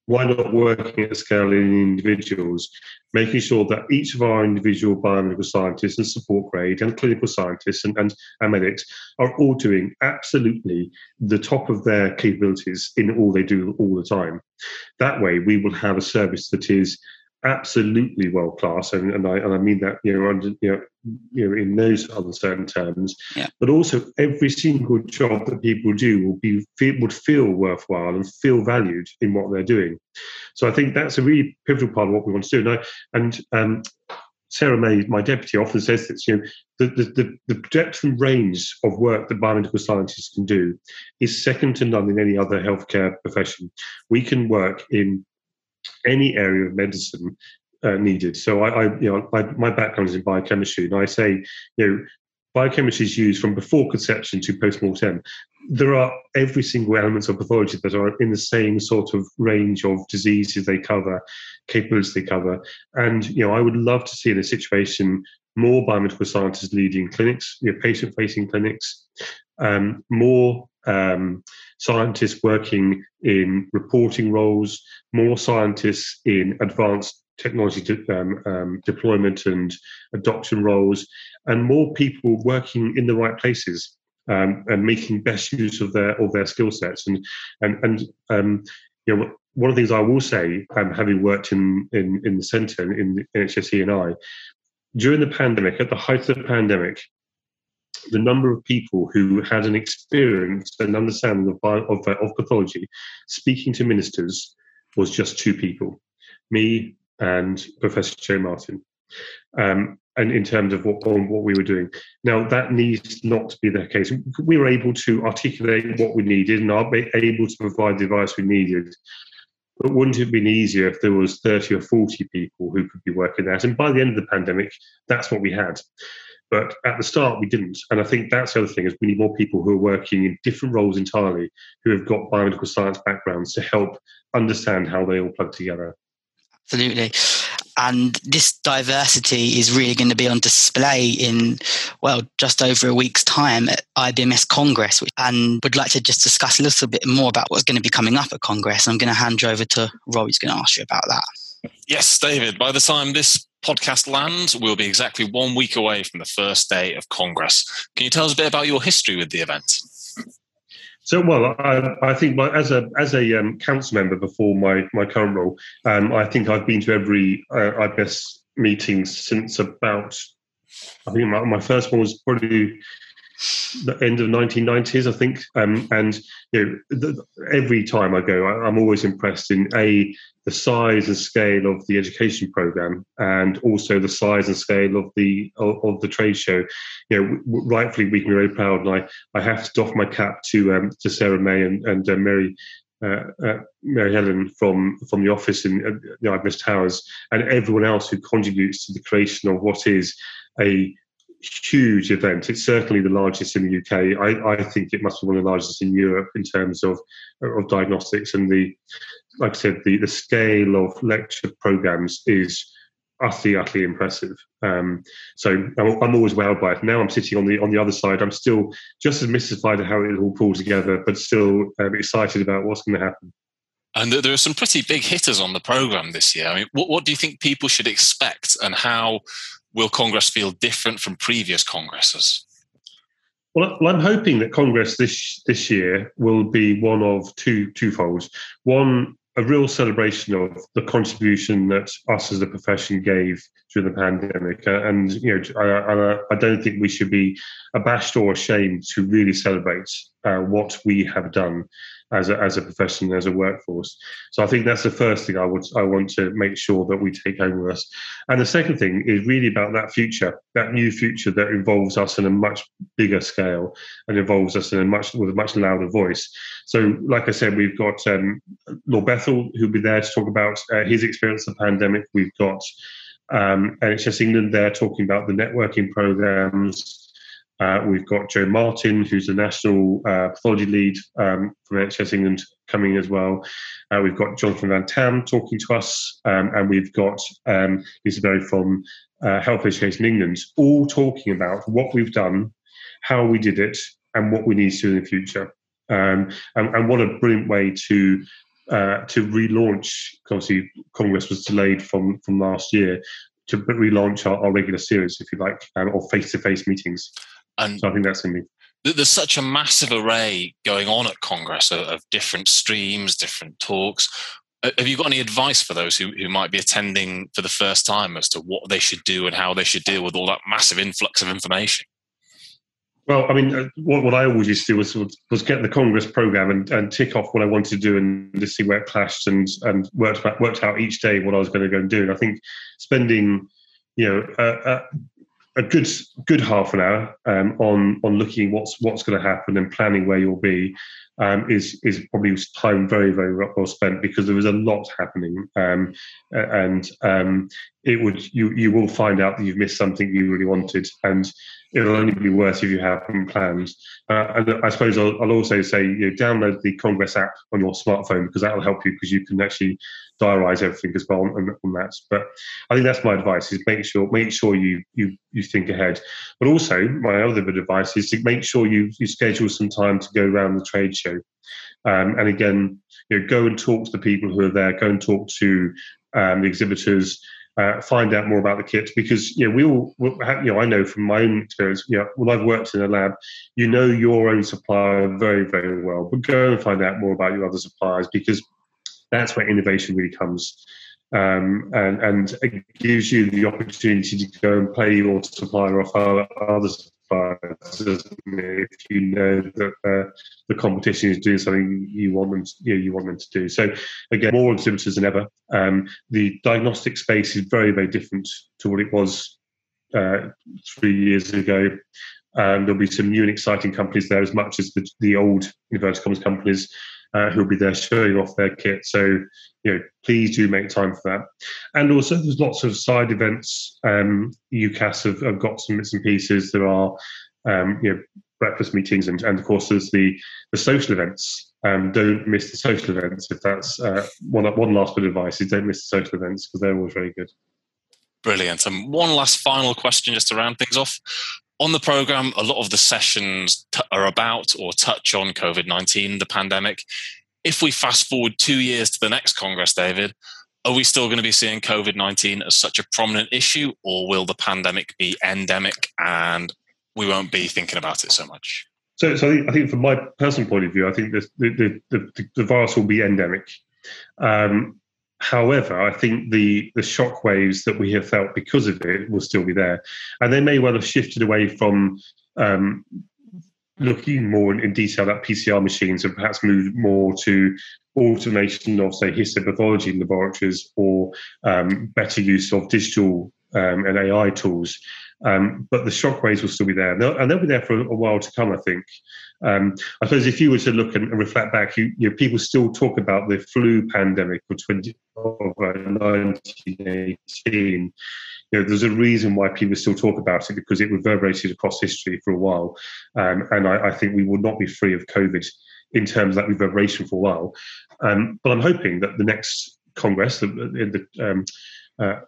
why not working at scale in individuals, making sure that each of our individual biomedical scientists and support grade and clinical scientists and, and, and medics are all doing absolutely the top of their capabilities in all they do all the time. That way, we will have a service that is absolutely world class, and, and I and I mean that you know under you know you know in those uncertain terms. Yeah. But also, every single job that people do will be would feel worthwhile and feel valued in what they're doing. So I think that's a really pivotal part of what we want to do. And I, and um, Sarah May, my deputy, often says that You know, the, the, the, depth and range of work that biomedical scientists can do is second to none in any other healthcare profession. We can work in any area of medicine uh, needed. So I, I you know, I, my background is in biochemistry, and I say, you know, biochemistry is used from before conception to post-mortem. There are every single elements of pathology that are in the same sort of range of diseases they cover, capabilities they cover. And you know, I would love to see in a situation more biomedical scientists leading clinics, you know, patient-facing clinics, um, more um, scientists working in reporting roles, more scientists in advanced technology de- um, um, deployment and adoption roles, and more people working in the right places um, and making best use of their of their skill sets. And and and um, you know, one of the things I will say, um, having worked in in in the centre in the NHS and I, during the pandemic, at the height of the pandemic, the number of people who had an experience and understanding of, of, of pathology speaking to ministers was just two people me and Professor Jo Martin. Um, and in terms of what, what we were doing. Now, that needs not to be the case. We were able to articulate what we needed and are able to provide the advice we needed. But wouldn't it have been easier if there was 30 or 40 people who could be working that? And by the end of the pandemic, that's what we had. But at the start, we didn't. And I think that's the other thing is we need more people who are working in different roles entirely, who have got biomedical science backgrounds to help understand how they all plug together. Absolutely. And this diversity is really going to be on display in, well, just over a week's time at IBMS Congress. And would like to just discuss a little bit more about what's going to be coming up at Congress. I'm going to hand you over to Rob, who's going to ask you about that. Yes, David. By the time this podcast lands, we'll be exactly one week away from the first day of Congress. Can you tell us a bit about your history with the event? So, well, I, I think as a as a um, council member before my my current role, um, I think I've been to every uh, IBS meeting since about. I think my, my first one was probably the end of 1990s, I think. Um, and you know, the, every time I go, I, am always impressed in a the size and scale of the education program, and also the size and scale of the of, of the trade show. You know, rightfully we can be very proud, and I, I have to doff my cap to um, to Sarah May and, and uh, Mary uh, uh, Mary Helen from from the office in uh, the IBS Towers, and everyone else who contributes to the creation of what is a huge event. It's certainly the largest in the UK. I, I, think it must be one of the largest in Europe in terms of of diagnostics and the, like I said, the the scale of lecture programs is utterly utterly impressive. Um, so I'm, I'm, always wowed by it. Now I'm sitting on the on the other side. I'm still just as mystified at how it all pulls together, but still um, excited about what's going to happen. And there are some pretty big hitters on the program this year. I mean, what, what do you think people should expect, and how will Congress feel different from previous Congresses? Well, I'm hoping that Congress this this year will be one of two twofolds. One, a real celebration of the contribution that us as a profession gave during the pandemic, uh, and you know, I, I, I, don't think we should be abashed or ashamed to really celebrate uh, what we have done as a, as a profession, as a workforce. So I think that's the first thing I would I want to make sure that we take home with us. And the second thing is really about that future, that new future that involves us in a much bigger scale and involves us in a much with a much louder voice. So, like I said, we've got um, Lord Bethell who'll be there to talk about uh, his experience of the pandemic. We've got um, NHS England there talking about the networking programs. Uh, we've got Jo Martin, who's the national uh, pathology lead um, from NHS England, coming as well. Uh, we've got Jonathan Van Tam talking to us, um, and we've got um, Lisa Berry from uh, Health Education England, all talking about what we've done, how we did it, and what we need to do in the future. Um, and, and, what a brilliant way to uh, to relaunch. Obviously, Congress was delayed from from last year to relaunch our, our regular series, if you like, um, of face to face meetings. And so I think that's going to be there's such a massive array going on at Congress of, of, different streams, different talks. Uh, have you got any advice for those who, who might be attending for the first time as to what they should do and how they should deal with all that massive influx of information? Well, I mean, uh, what, what I always used to do was was get the Congress program and, and tick off what I wanted to do and just see where it clashed and and worked worked out each day what I was going to go and do. And I think spending you know, a, a good good half an hour um, on on looking what's what's going to happen and planning where you'll be um, is is probably time very very well spent because there is a lot happening um, and um, it would you you will find out that you've missed something you really wanted and it'll only be worse if you haven't planned. Uh, and I suppose I'll, I'll, also say you know, download the Congress app on your smartphone because that will help you because you can actually diarise everything as well on, on, that. But I think that's my advice: is make sure make sure you you you think ahead. But also, my other bit of advice is to make sure you you schedule some time to go around the trade show. Um, and again, you know, go and talk to the people who are there. Go and talk to um, the exhibitors uh, find out more about the kits because you know we all you know I know from my own experience you know when I've worked in a lab you know your own supplier very very well but go and find out more about your other suppliers because that's where innovation really comes um, and and it gives you the opportunity to go and play your supplier off other suppliers if you know that uh, the competition is doing something you want them to, you, know, you want them to do. So again, more exhibitors than ever. Um, the diagnostic space is very very different to what it was uh, three years ago. Um, there'll be some new and exciting companies there, as much as the, the old inverted commas companies uh, who'll be there showing off their kit. So, you know, please do make time for that. And also, there's lots of side events. Um, UKAS have, have got some bits and pieces. There are, um, you know, breakfast meetings, and, and of course, there's the the social events. Um, don't miss the social events. If that's uh, one one last bit of advice is don't miss the social events because they're always very good. Brilliant. And one last final question just to round things off on the program, a lot of the sessions t- are about or touch on COVID 19, the pandemic. If we fast forward two years to the next Congress, David, are we still going to be seeing COVID 19 as such a prominent issue, or will the pandemic be endemic and we won't be thinking about it so much? So, so I think from my personal point of view, I think the, the, the, the virus will be endemic. Um, However, I think the the shock waves that we have felt because of it will still be there, and they may well have shifted away from um, looking more in, detail at PCR machines and perhaps moved more to automation of say histopathology laboratories or um, better use of digital um, and AI tools. Um, but the shockwaves will still be there, and they'll, and they'll be there for a, while to come. I think. Um, I suppose if you were to look and, reflect back, you, you know, people still talk about the flu pandemic of, 20, of uh, 1918. You know, there's a reason why people still talk about it because it reverberated across history for a while, um, and I, I, think we will not be free of COVID in terms of that reverberation for a while. Um, but I'm hoping that the next Congress, the, the um, uh,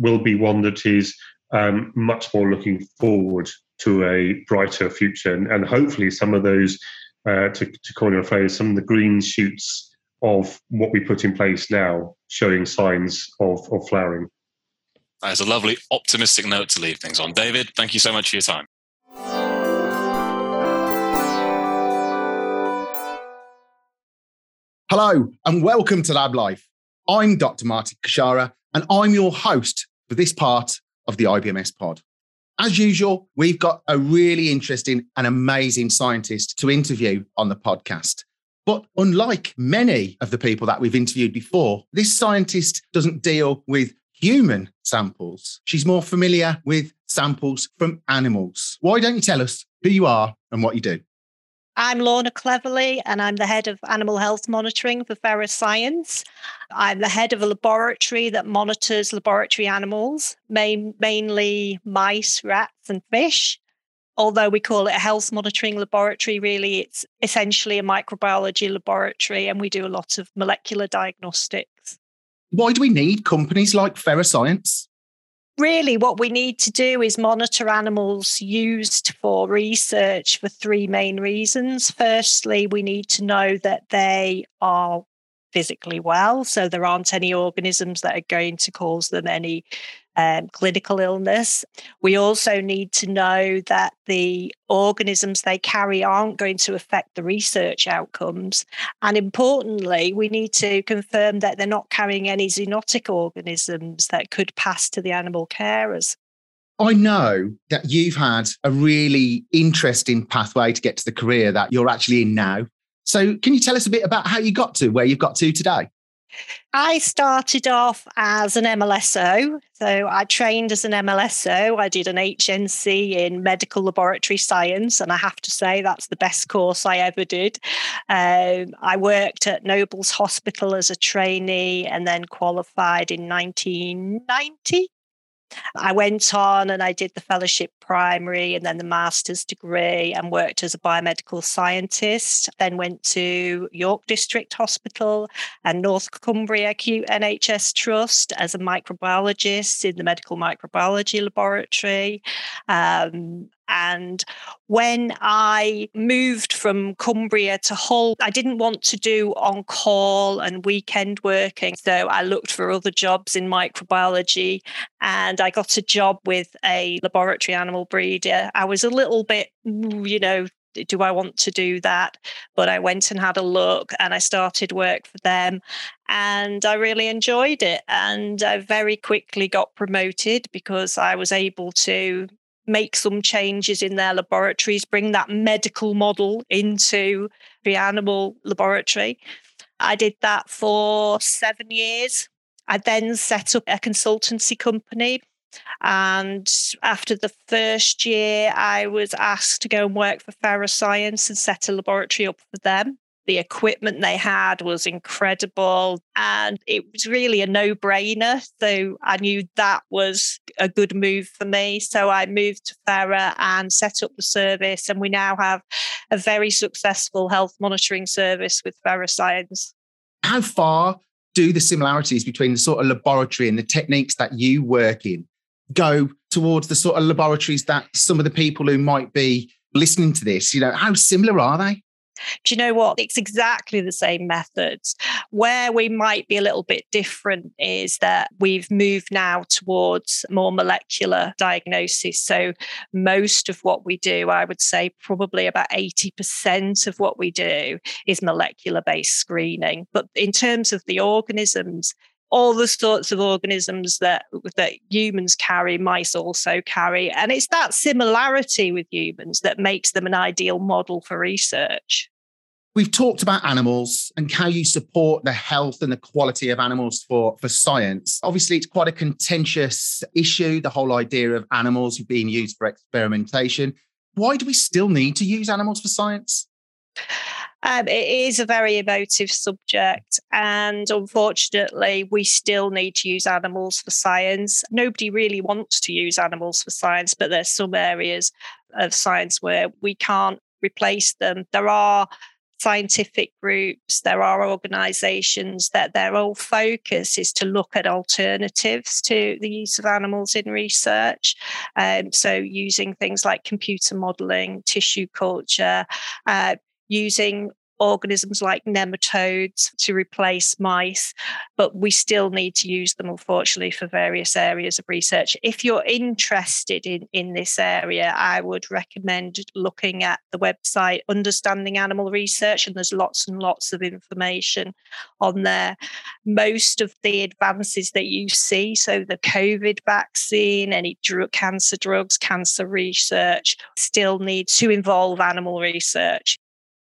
will be one that is um, much more looking forward to a brighter future. And, and hopefully, some of those, uh, to, to coin a phrase, some of the green shoots of what we put in place now showing signs of, of flowering. That is a lovely optimistic note to leave things on. David, thank you so much for your time. Hello, and welcome to Lab Life. I'm Dr. Martin Kashara, and I'm your host for this part of the IBMS pod. As usual, we've got a really interesting and amazing scientist to interview on the podcast. But unlike many of the people that we've interviewed before, this scientist doesn't deal with human samples. She's more familiar with samples from animals. Why don't you tell us who you are and what you do? I'm Lorna Cleverly, and I'm the head of animal health monitoring for Fera Science. I'm the head of a laboratory that monitors laboratory animals, main, mainly mice, rats, and fish. Although we call it a health monitoring laboratory, really, it's essentially a microbiology laboratory, and we do a lot of molecular diagnostics. Why do we need companies like Fera Science? Really what we need to do is monitor animals used for research for three main reasons. Firstly, we need to know that they are physically well, so there aren't any organisms that are going to cause them any um, clinical illness. We also need to know that the organisms they carry aren't going to affect the research outcomes. And importantly, we need to confirm that they're not carrying any zoonotic organisms that could pass to the animal carers. I know that you've had a really interesting pathway to get to the career that you're actually in now. So, can you tell us a bit about how you got to where you've got to today? I started off as an MLSO. So I trained as an MLSO. I did an HNC in medical laboratory science, and I have to say that's the best course I ever did. Um, I worked at Nobles Hospital as a trainee and then qualified in 1990. I went on and I did the fellowship primary and then the master's degree and worked as a biomedical scientist. Then went to York District Hospital and North Cumbria Acute NHS Trust as a microbiologist in the medical microbiology laboratory. Um, and when I moved from Cumbria to Hull, I didn't want to do on call and weekend working. So I looked for other jobs in microbiology and I got a job with a laboratory animal breeder. I was a little bit, you know, do I want to do that? But I went and had a look and I started work for them and I really enjoyed it. And I very quickly got promoted because I was able to make some changes in their laboratories, bring that medical model into the animal laboratory. I did that for seven years. I then set up a consultancy company. And after the first year, I was asked to go and work for Fera Science and set a laboratory up for them. The equipment they had was incredible and it was really a no brainer. So I knew that was a good move for me. So I moved to Fera and set up the service. And we now have a very successful health monitoring service with Fera Science. How far do the similarities between the sort of laboratory and the techniques that you work in go towards the sort of laboratories that some of the people who might be listening to this, you know, how similar are they? Do you know what? It's exactly the same methods. Where we might be a little bit different is that we've moved now towards more molecular diagnosis. So, most of what we do, I would say probably about 80% of what we do is molecular based screening. But in terms of the organisms, all the sorts of organisms that that humans carry mice also carry and it's that similarity with humans that makes them an ideal model for research We've talked about animals and how you support the health and the quality of animals for, for science. Obviously, it's quite a contentious issue, the whole idea of animals being used for experimentation. Why do we still need to use animals for science? Um, it is a very emotive subject, and unfortunately, we still need to use animals for science. Nobody really wants to use animals for science, but there's some areas of science where we can't replace them. There are scientific groups, there are organizations that their whole focus is to look at alternatives to the use of animals in research. Um, so, using things like computer modeling, tissue culture, uh, using organisms like nematodes to replace mice, but we still need to use them, unfortunately, for various areas of research. If you're interested in, in this area, I would recommend looking at the website Understanding Animal Research, and there's lots and lots of information on there. Most of the advances that you see, so the COVID vaccine, any drug, cancer drugs, cancer research, still need to involve animal research.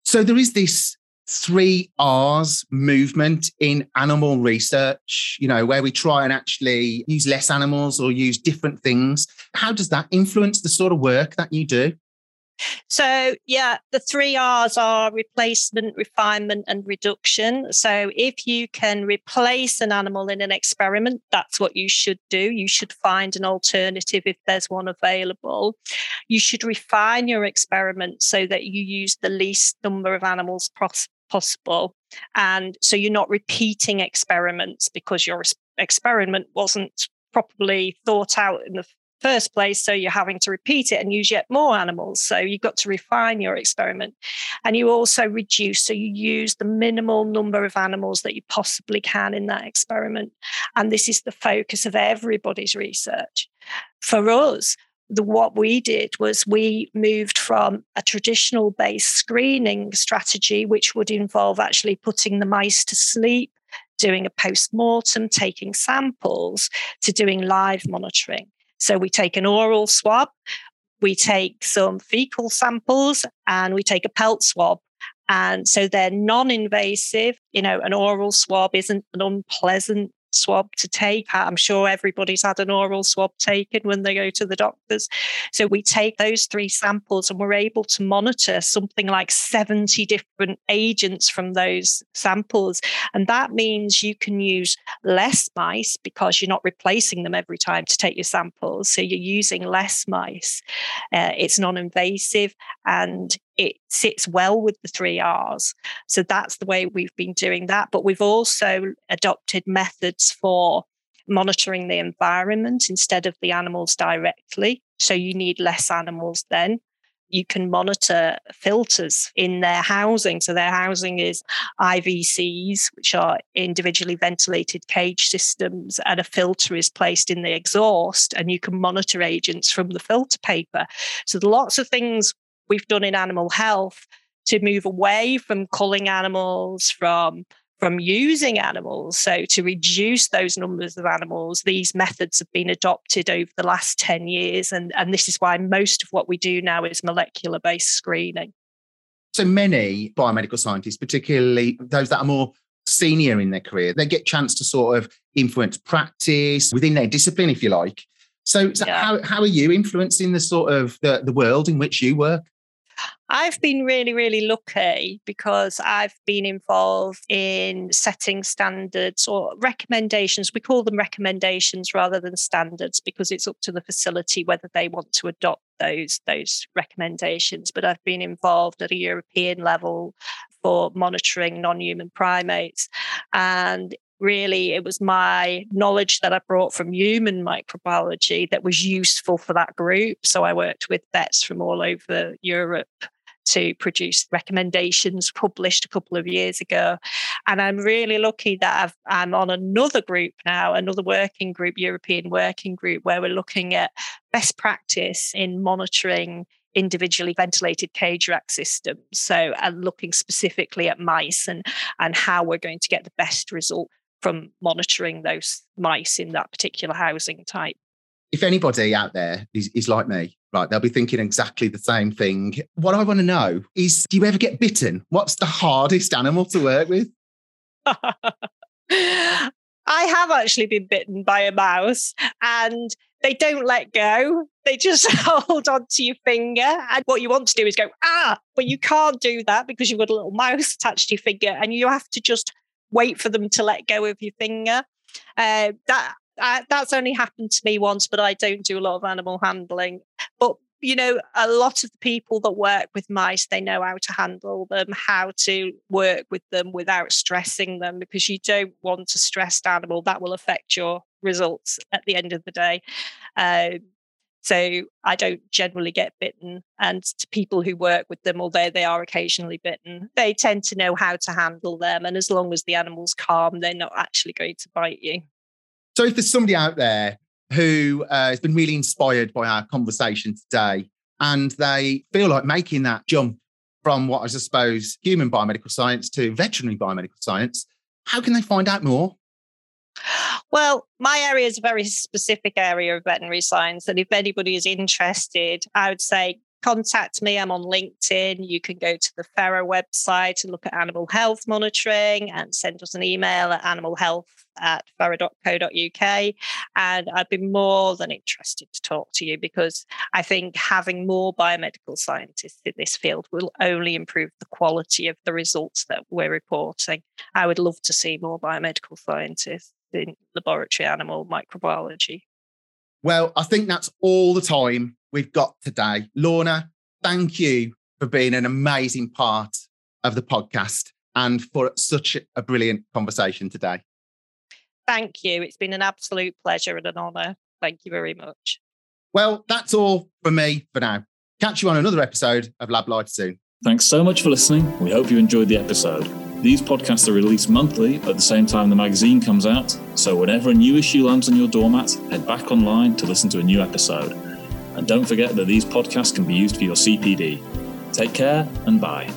So there is this three R's movement in animal research, you know, where we try and actually use less animals or use different things. How does that influence the sort of work that you do? So, yeah, the three R's are replacement, refinement, and reduction. So, if you can replace an animal in an experiment, that's what you should do. You should find an alternative if there's one available. You should refine your experiment so that you use the least number of animals possible. And so you're not repeating experiments because your experiment wasn't properly thought out in the first place. So you're having to repeat it and use yet more animals. So you've got to refine your experiment. And you also reduce, so you use the minimal number of animals that you possibly can in that experiment. And this is the focus of everybody's research. For us, the, what we did was we moved from a traditional based screening strategy, which would involve actually putting the mice to sleep, doing a post mortem, taking samples, to doing live monitoring. So we take an oral swab, we mm-hmm. take some fecal samples, and we take a pelt swab. And so they're non invasive. You know, an oral swab isn't an unpleasant swab to take. I'm sure everybody's had an oral swab taken when they go to the doctors. So we take those three samples and we're able to monitor something like 70 different agents from those samples. And that means you can use less mice because you're not replacing them every time to take your samples. So you're using less mice. Uh, it's non invasive and it sits well with the three R's. So that's the way we've been doing that. But we've also adopted methods for monitoring the environment instead of the animals directly. So you need less animals then. You can monitor filters in their housing. So their housing is IVCs, which are individually ventilated cage systems, and a filter is placed in the exhaust, and you can monitor agents from the filter paper. So lots of things we've done in animal health to move away from culling animals, from from using animals. So, to reduce those numbers of animals, these methods have been adopted over the last 10 years. And, and this is why most of what we do now is molecular based screening. So, many biomedical scientists, particularly those that are more senior in their career, they get chance to sort of influence practice within their discipline, if you like. So, so yeah. how, how are you influencing the sort of the, the world in which you work? I've been really, really lucky because I've been involved in setting standards or recommendations. We call them recommendations rather than standards because it's up to the facility whether they want to adopt those those recommendations. But I've been involved at a European level for monitoring non-human primates, and really it was my knowledge that I brought from human microbiology that was useful for that group. So I worked with vets from all over Europe to produce recommendations published a couple of years ago. And I'm really lucky that i am on another group now, another working group, European working group, where we're looking at best practice in monitoring individually ventilated cage rack systems. So, and looking specifically at mice and, and how we're going to get the best result from monitoring those mice in that particular housing type. If anybody out there is, is like me, right, they'll be thinking exactly the same thing. What I want to know is do you ever get bitten? What's the hardest animal to work with? I have actually been bitten by a mouse and they don't let go. They just hold on to your finger. And what you want to do is go, ah, but you can't do that because you've got a little mouse attached to your finger and you have to just wait for them to let go of your finger. Uh, that uh, that's only happened to me once, but I don't do a lot of animal handling. But you know, a lot of the people that work with mice, they know how to handle them, how to work with them without stressing them, because you don't want a stressed animal that will affect your results at the end of the day. Um, so I don't generally get bitten. And to people who work with them, although they are occasionally bitten, they tend to know how to handle them. And as long as the animal's calm, they're not actually going to bite you. So if there's somebody out there who uh, has been really inspired by our conversation today and they feel like making that jump from what I suppose human biomedical science to veterinary biomedical science, how can they find out more? Well, my area is a very specific area of veterinary science. And if anybody is interested, I would say contact me. I'm on LinkedIn. You can go to the FERA website and look at animal health monitoring and send us an email at animalhealth at fera.co.uk. And I'd be more than interested to talk to you because I think having more biomedical scientists in this field will only improve the quality of the results that we're reporting. I would love to see more biomedical scientists in laboratory animal microbiology. Well, I think that's all the time we've got today. Lorna, thank you for being an amazing part of the podcast and for such a brilliant conversation today. Thank you. It's been an absolute pleasure and an honour. Thank you very much. Well, that's all from me for now. Catch you on another episode of Lab Life soon. Thanks so much for listening. We hope you enjoyed the episode. These podcasts are released monthly at the same time the magazine comes out, so whenever a new issue lands on your doormat, head back online to listen to a new episode. And don't forget that these podcasts can be used for your CPD. Take care and bye.